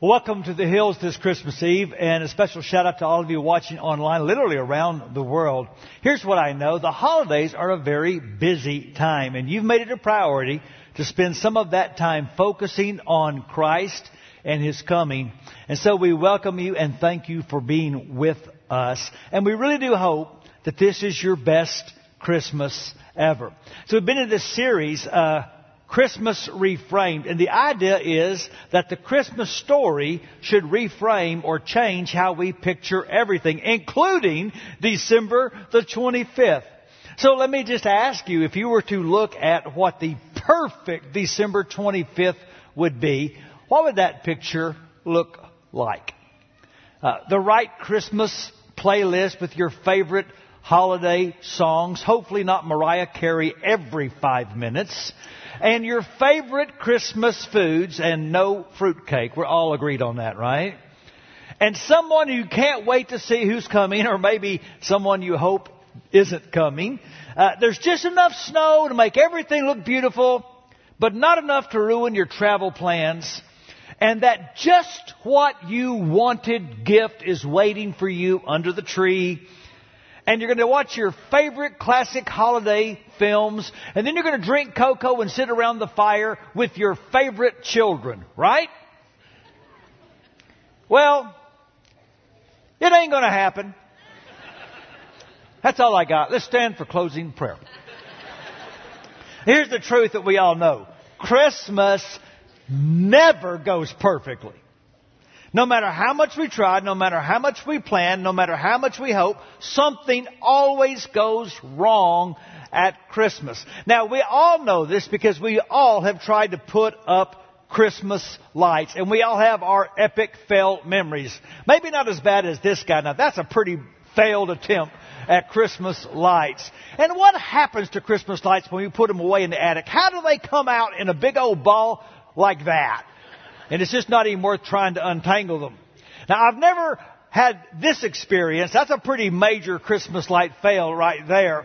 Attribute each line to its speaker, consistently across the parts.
Speaker 1: Welcome to the Hills this Christmas Eve, and a special shout out to all of you watching online, literally around the world. Here's what I know. The holidays are a very busy time, and you've made it a priority to spend some of that time focusing on Christ and His coming. And so we welcome you and thank you for being with us. And we really do hope that this is your best Christmas ever. So we've been in this series, uh, Christmas Reframed. And the idea is that the Christmas story should reframe or change how we picture everything, including December the 25th. So let me just ask you, if you were to look at what the perfect December 25th would be, what would that picture look like? Uh, the right Christmas playlist with your favorite holiday songs, hopefully not Mariah Carey every five minutes and your favorite Christmas foods and no fruitcake. We're all agreed on that, right? And someone you can't wait to see who's coming, or maybe someone you hope isn't coming. Uh, there's just enough snow to make everything look beautiful, but not enough to ruin your travel plans. And that just what you wanted gift is waiting for you under the tree and you're going to watch your favorite classic holiday films, and then you're going to drink cocoa and sit around the fire with your favorite children, right? Well, it ain't going to happen. That's all I got. Let's stand for closing prayer. Here's the truth that we all know. Christmas never goes perfectly. No matter how much we try, no matter how much we plan, no matter how much we hope, something always goes wrong at Christmas. Now we all know this because we all have tried to put up Christmas lights and we all have our epic fail memories. Maybe not as bad as this guy. Now that's a pretty failed attempt at Christmas lights. And what happens to Christmas lights when we put them away in the attic? How do they come out in a big old ball like that? And it's just not even worth trying to untangle them. Now, I've never had this experience. That's a pretty major Christmas light fail right there.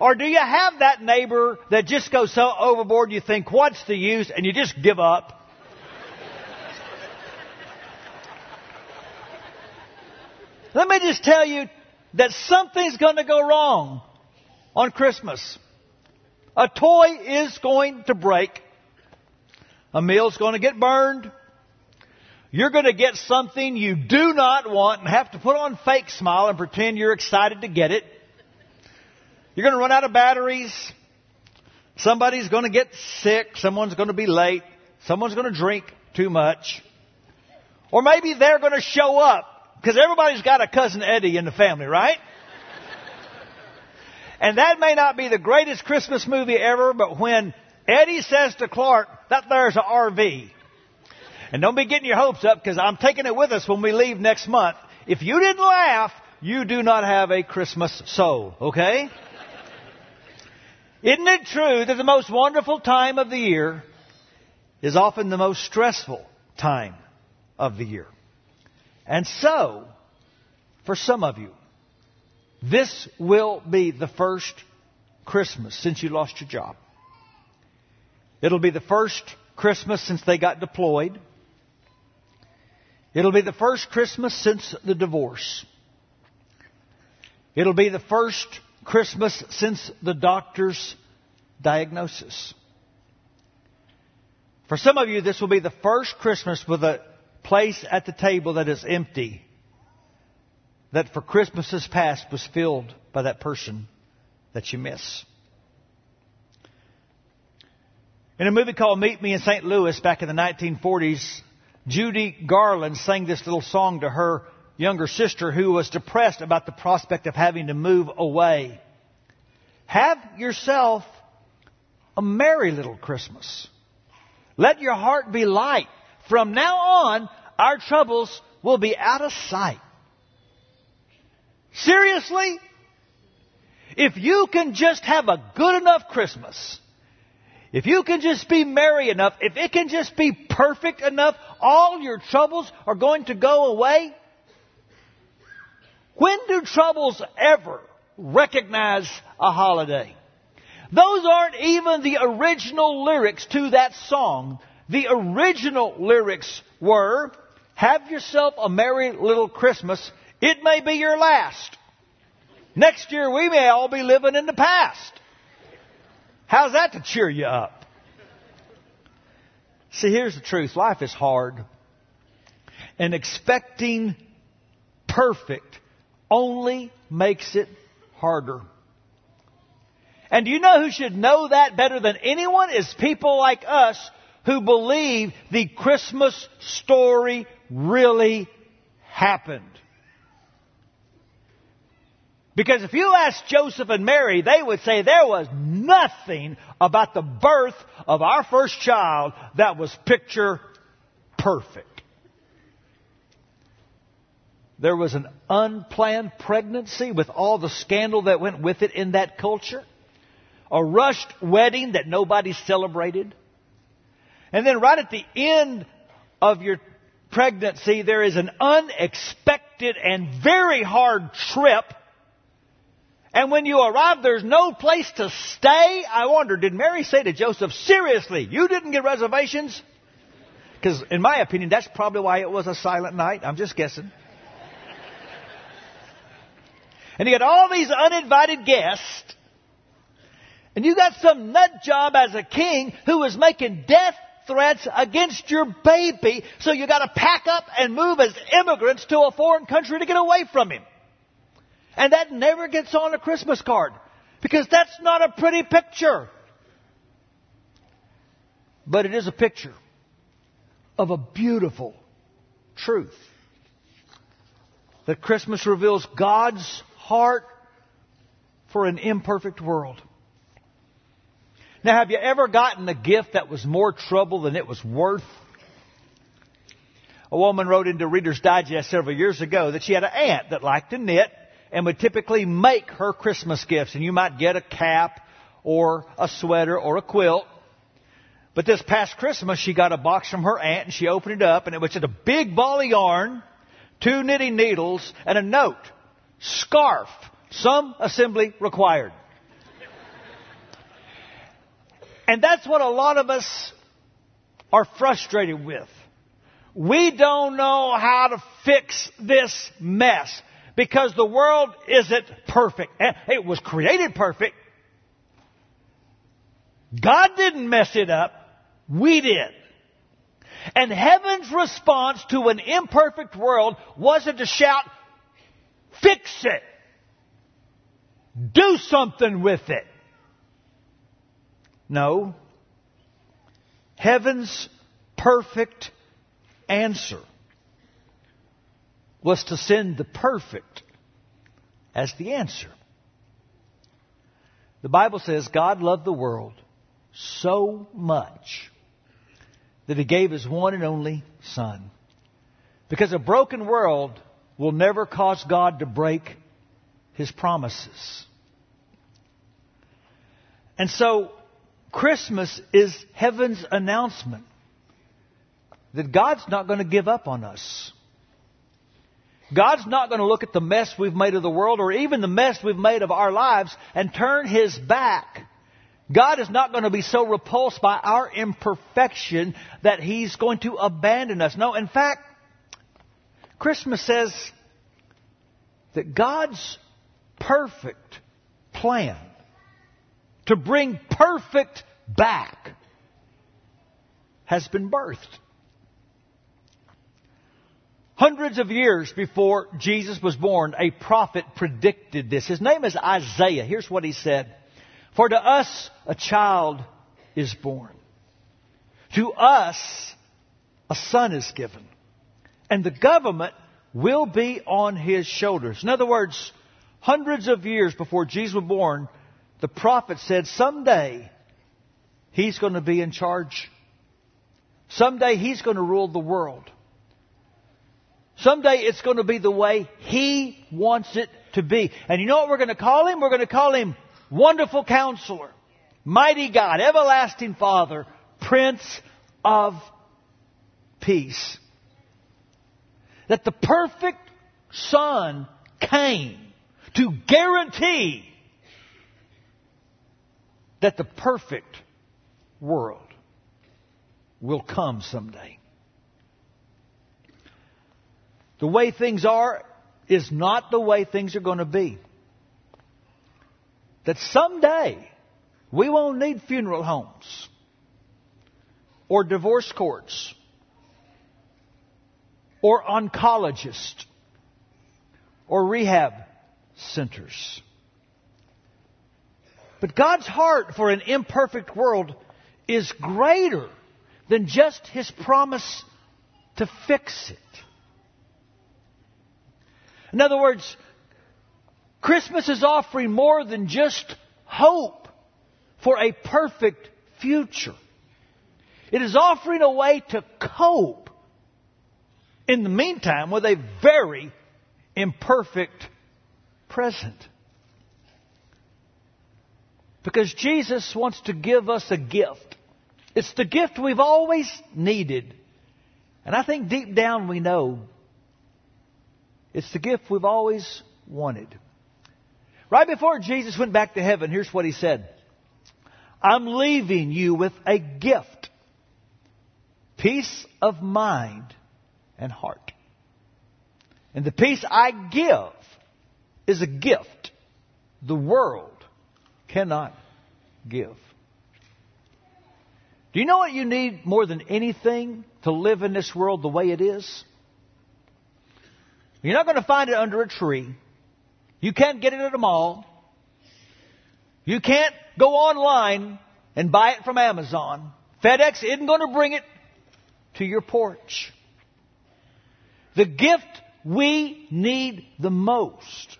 Speaker 1: Or do you have that neighbor that just goes so overboard you think, what's the use? And you just give up? Let me just tell you that something's going to go wrong on Christmas. A toy is going to break. A meal's going to get burned. You're going to get something you do not want and have to put on fake smile and pretend you're excited to get it. You're going to run out of batteries. Somebody's going to get sick. Someone's going to be late. Someone's going to drink too much. Or maybe they're going to show up because everybody's got a cousin Eddie in the family, right? and that may not be the greatest Christmas movie ever, but when Eddie says to Clark, that there's an RV. And don't be getting your hopes up because I'm taking it with us when we leave next month. If you didn't laugh, you do not have a Christmas soul, okay? Isn't it true that the most wonderful time of the year is often the most stressful time of the year? And so, for some of you, this will be the first Christmas since you lost your job. It'll be the first Christmas since they got deployed. It'll be the first Christmas since the divorce. It'll be the first Christmas since the doctor's diagnosis. For some of you, this will be the first Christmas with a place at the table that is empty, that for Christmases past was filled by that person that you miss. In a movie called Meet Me in St. Louis back in the 1940s, Judy Garland sang this little song to her younger sister who was depressed about the prospect of having to move away. Have yourself a merry little Christmas. Let your heart be light. From now on, our troubles will be out of sight. Seriously? If you can just have a good enough Christmas, if you can just be merry enough, if it can just be perfect enough, all your troubles are going to go away. When do troubles ever recognize a holiday? Those aren't even the original lyrics to that song. The original lyrics were, have yourself a merry little Christmas. It may be your last. Next year we may all be living in the past. How's that to cheer you up? See, here's the truth. Life is hard. And expecting perfect only makes it harder. And do you know who should know that better than anyone? Is people like us who believe the Christmas story really happened. Because if you ask Joseph and Mary, they would say there was nothing about the birth of our first child that was picture perfect. There was an unplanned pregnancy with all the scandal that went with it in that culture. A rushed wedding that nobody celebrated. And then right at the end of your pregnancy, there is an unexpected and very hard trip. And when you arrive, there's no place to stay. I wonder, did Mary say to Joseph, seriously, you didn't get reservations? Because in my opinion, that's probably why it was a silent night. I'm just guessing. and you got all these uninvited guests. And you got some nut job as a king who was making death threats against your baby, so you gotta pack up and move as immigrants to a foreign country to get away from him. And that never gets on a Christmas card. Because that's not a pretty picture. But it is a picture of a beautiful truth. That Christmas reveals God's heart for an imperfect world. Now, have you ever gotten a gift that was more trouble than it was worth? A woman wrote into Reader's Digest several years ago that she had an aunt that liked to knit and would typically make her Christmas gifts. And you might get a cap or a sweater or a quilt. But this past Christmas, she got a box from her aunt and she opened it up and it was just a big ball of yarn, two knitting needles, and a note. Scarf. Some assembly required. And that's what a lot of us are frustrated with. We don't know how to fix this mess because the world isn't perfect. Eh, it was created perfect. God didn't mess it up. We did. And heaven's response to an imperfect world wasn't to shout, fix it. Do something with it. No. Heaven's perfect answer was to send the perfect as the answer. The Bible says God loved the world so much that He gave His one and only Son. Because a broken world will never cause God to break His promises. And so Christmas is heaven's announcement that God's not going to give up on us. God's not going to look at the mess we've made of the world or even the mess we've made of our lives and turn His back. God is not going to be so repulsed by our imperfection that He's going to abandon us. No, in fact, Christmas says that God's perfect plan to bring perfect back has been birthed. Hundreds of years before Jesus was born, a prophet predicted this. His name is Isaiah. Here's what he said. For to us a child is born. To us a son is given. And the government will be on his shoulders. In other words, hundreds of years before Jesus was born, the prophet said someday he's going to be in charge. Someday he's going to rule the world. Someday it's going to be the way he wants it to be. And you know what we're going to call him? We're going to call him Wonderful Counselor, Mighty God, Everlasting Father, Prince of Peace. That the perfect Son came to guarantee that the perfect world will come someday. The way things are is not the way things are going to be. That someday we won't need funeral homes or divorce courts or oncologists or rehab centers. But God's heart for an imperfect world is greater than just His promise to fix it. In other words, Christmas is offering more than just hope for a perfect future. It is offering a way to cope in the meantime with a very imperfect present. Because Jesus wants to give us a gift. It's the gift we've always needed. And I think deep down we know it's the gift we've always wanted. Right before Jesus went back to heaven, here's what he said I'm leaving you with a gift peace of mind and heart. And the peace I give is a gift the world cannot give. Do you know what you need more than anything to live in this world the way it is? You're not going to find it under a tree. You can't get it at a mall. You can't go online and buy it from Amazon. FedEx isn't going to bring it to your porch. The gift we need the most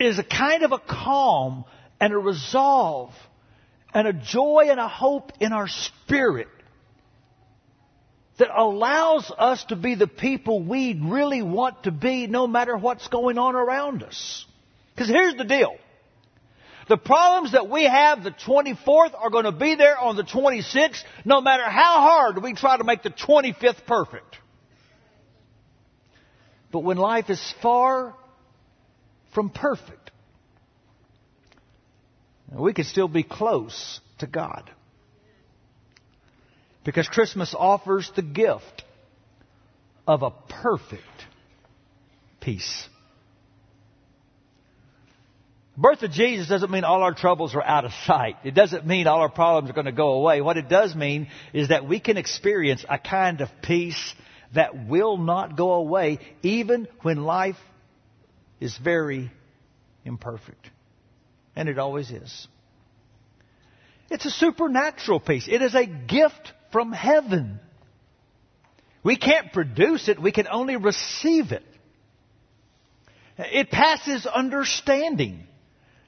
Speaker 1: is a kind of a calm and a resolve and a joy and a hope in our spirit that allows us to be the people we really want to be no matter what's going on around us. Because here's the deal. The problems that we have the 24th are going to be there on the 26th no matter how hard we try to make the 25th perfect. But when life is far from perfect, we can still be close to God. Because Christmas offers the gift of a perfect peace. Birth of Jesus doesn't mean all our troubles are out of sight. It doesn't mean all our problems are going to go away. What it does mean is that we can experience a kind of peace that will not go away even when life is very imperfect. And it always is. It's a supernatural peace. It is a gift from heaven. We can't produce it, we can only receive it. It passes understanding.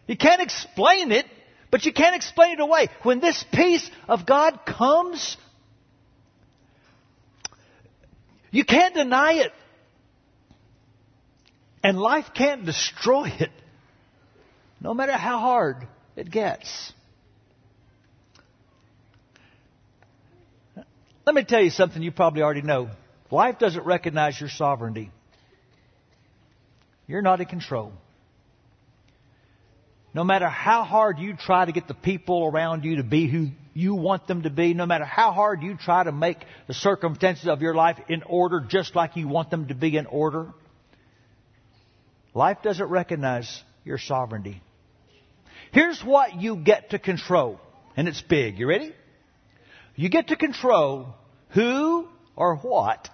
Speaker 1: You can't explain it, but you can't explain it away. When this peace of God comes, you can't deny it. And life can't destroy it, no matter how hard it gets. Let me tell you something you probably already know. Life doesn't recognize your sovereignty. You're not in control. No matter how hard you try to get the people around you to be who you want them to be, no matter how hard you try to make the circumstances of your life in order just like you want them to be in order, life doesn't recognize your sovereignty. Here's what you get to control, and it's big. You ready? You get to control who or what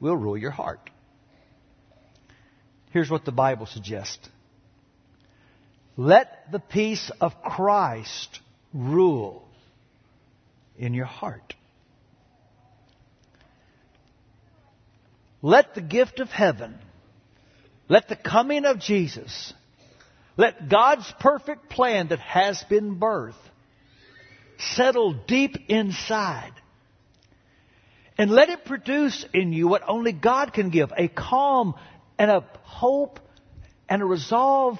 Speaker 1: will rule your heart. Here's what the Bible suggests. Let the peace of Christ rule in your heart. Let the gift of heaven, let the coming of Jesus, let God's perfect plan that has been birthed settle deep inside. And let it produce in you what only God can give a calm and a hope and a resolve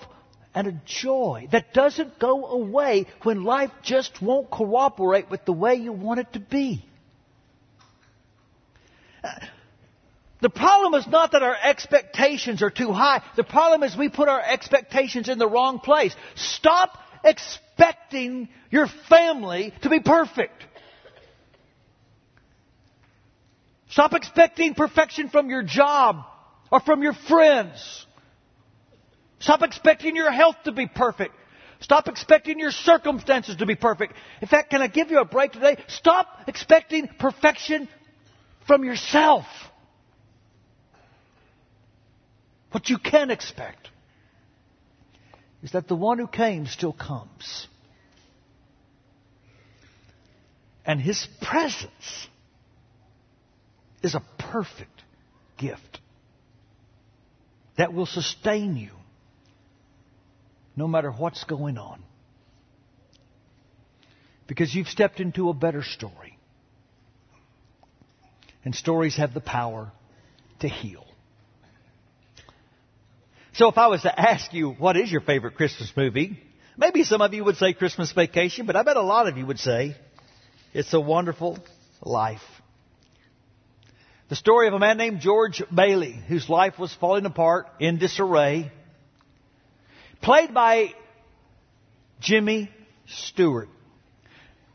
Speaker 1: and a joy that doesn't go away when life just won't cooperate with the way you want it to be. The problem is not that our expectations are too high. The problem is we put our expectations in the wrong place. Stop expecting your family to be perfect. Stop expecting perfection from your job or from your friends. Stop expecting your health to be perfect. Stop expecting your circumstances to be perfect. In fact, can I give you a break today? Stop expecting perfection from yourself. What you can expect is that the one who came still comes. And his presence is a perfect gift that will sustain you no matter what's going on. Because you've stepped into a better story. And stories have the power to heal. So if I was to ask you, what is your favorite Christmas movie? Maybe some of you would say Christmas Vacation, but I bet a lot of you would say It's a Wonderful Life. The story of a man named George Bailey, whose life was falling apart in disarray, played by Jimmy Stewart.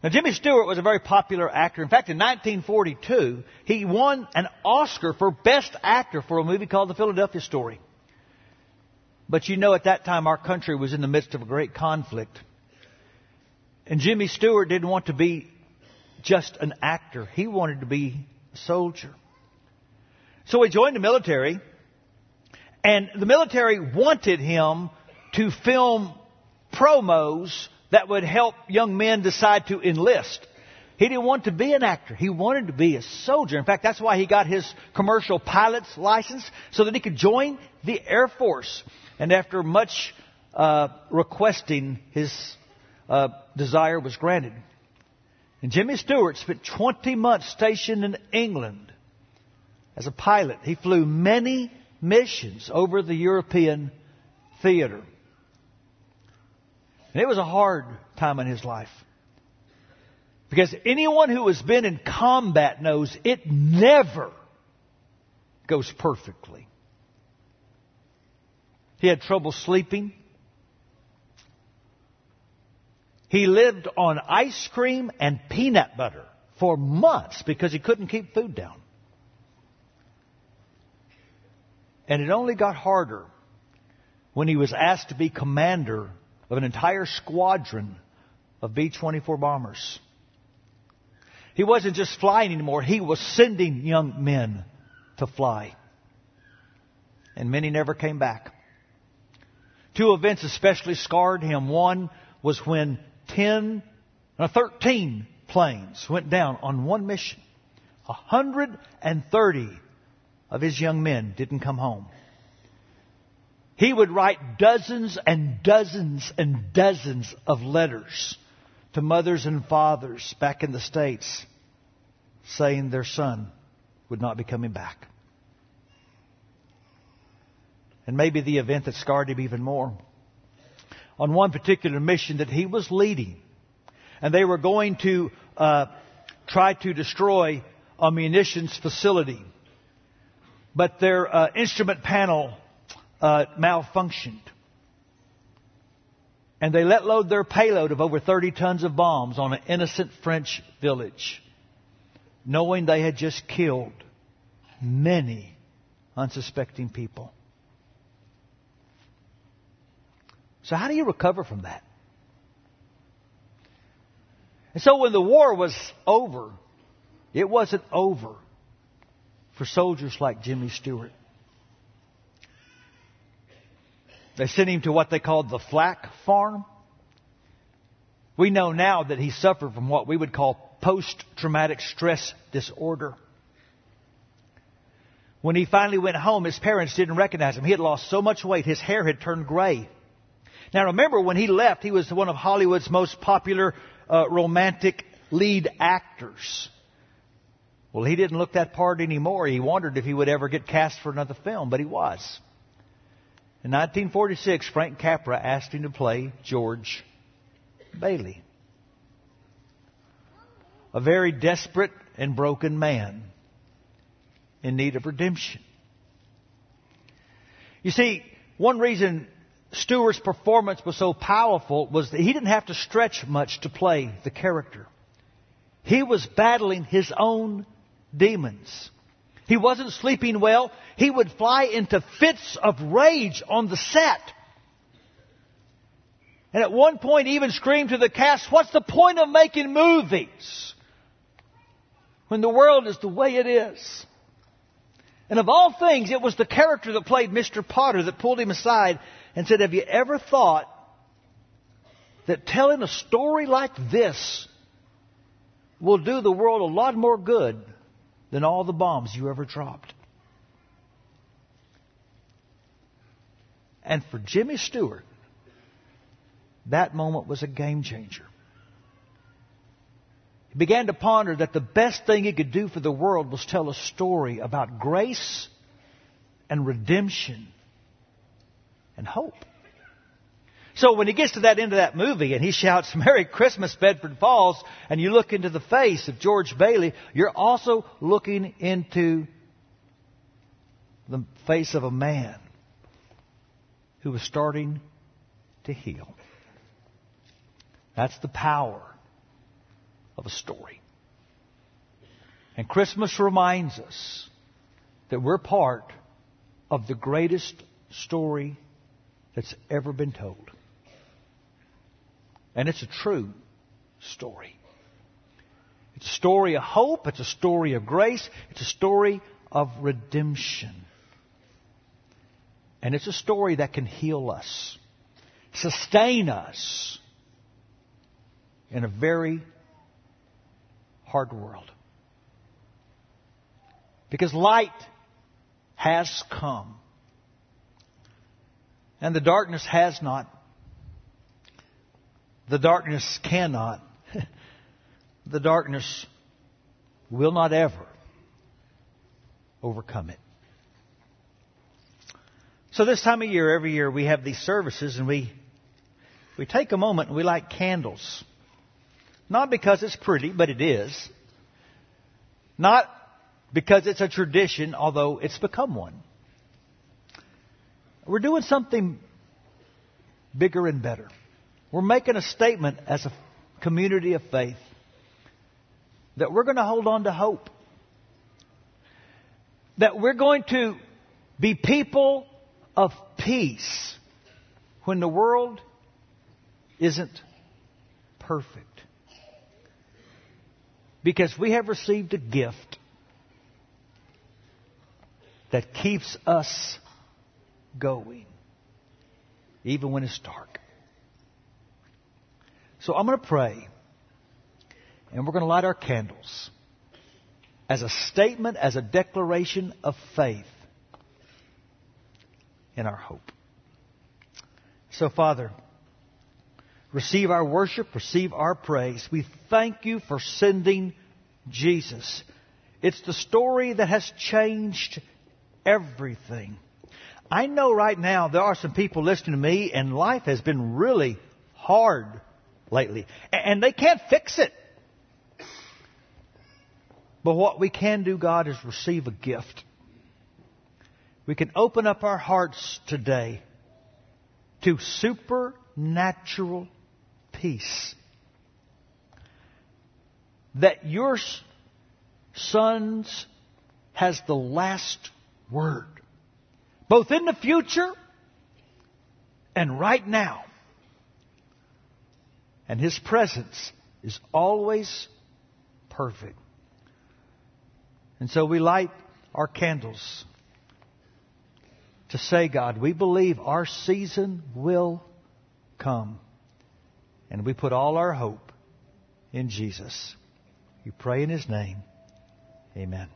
Speaker 1: Now, Jimmy Stewart was a very popular actor. In fact, in 1942, he won an Oscar for Best Actor for a movie called The Philadelphia Story. But you know, at that time, our country was in the midst of a great conflict. And Jimmy Stewart didn't want to be just an actor. He wanted to be a soldier. So he joined the military, and the military wanted him to film promos that would help young men decide to enlist. He didn't want to be an actor. He wanted to be a soldier. In fact, that's why he got his commercial pilot's license so that he could join the Air Force. And after much uh, requesting, his uh, desire was granted. And Jimmy Stewart spent 20 months stationed in England as a pilot. He flew many missions over the European theater. And it was a hard time in his life. Because anyone who has been in combat knows it never goes perfectly. He had trouble sleeping. He lived on ice cream and peanut butter for months because he couldn't keep food down. And it only got harder when he was asked to be commander of an entire squadron of B 24 bombers. He wasn't just flying anymore, he was sending young men to fly. And many never came back. Two events especially scarred him. One was when 10, no, 13 planes went down on one mission. 130 of his young men didn't come home. He would write dozens and dozens and dozens of letters to mothers and fathers back in the States saying their son would not be coming back. And maybe the event that scarred him even more. On one particular mission that he was leading, and they were going to uh, try to destroy a munitions facility, but their uh, instrument panel uh, malfunctioned. And they let load their payload of over 30 tons of bombs on an innocent French village, knowing they had just killed many unsuspecting people. So, how do you recover from that? And so, when the war was over, it wasn't over for soldiers like Jimmy Stewart. They sent him to what they called the flak farm. We know now that he suffered from what we would call post traumatic stress disorder. When he finally went home, his parents didn't recognize him. He had lost so much weight, his hair had turned gray. Now remember, when he left, he was one of Hollywood's most popular uh, romantic lead actors. Well, he didn't look that part anymore. He wondered if he would ever get cast for another film, but he was. In 1946, Frank Capra asked him to play George Bailey. A very desperate and broken man in need of redemption. You see, one reason Stewart's performance was so powerful was that he didn't have to stretch much to play the character. He was battling his own demons. He wasn't sleeping well. He would fly into fits of rage on the set. And at one point even screamed to the cast, what's the point of making movies when the world is the way it is? And of all things, it was the character that played Mr. Potter that pulled him aside and said, have you ever thought that telling a story like this will do the world a lot more good than all the bombs you ever dropped. And for Jimmy Stewart, that moment was a game changer. He began to ponder that the best thing he could do for the world was tell a story about grace and redemption and hope. So when he gets to that end of that movie and he shouts, Merry Christmas, Bedford Falls, and you look into the face of George Bailey, you're also looking into the face of a man who was starting to heal. That's the power of a story. And Christmas reminds us that we're part of the greatest story that's ever been told. And it's a true story. It's a story of hope. It's a story of grace. It's a story of redemption. And it's a story that can heal us, sustain us in a very hard world. Because light has come, and the darkness has not the darkness cannot. the darkness will not ever overcome it. So this time of year, every year, we have these services and we, we take a moment and we light candles. Not because it's pretty, but it is. Not because it's a tradition, although it's become one. We're doing something bigger and better. We're making a statement as a community of faith that we're going to hold on to hope. That we're going to be people of peace when the world isn't perfect. Because we have received a gift that keeps us going, even when it's dark. So I'm going to pray, and we're going to light our candles as a statement, as a declaration of faith in our hope. So, Father, receive our worship, receive our praise. We thank you for sending Jesus. It's the story that has changed everything. I know right now there are some people listening to me, and life has been really hard lately. And they can't fix it. But what we can do, God, is receive a gift. We can open up our hearts today to supernatural peace. That your sons has the last word, both in the future and right now. And His presence is always perfect. And so we light our candles to say, God, we believe our season will come. And we put all our hope in Jesus. We pray in His name. Amen.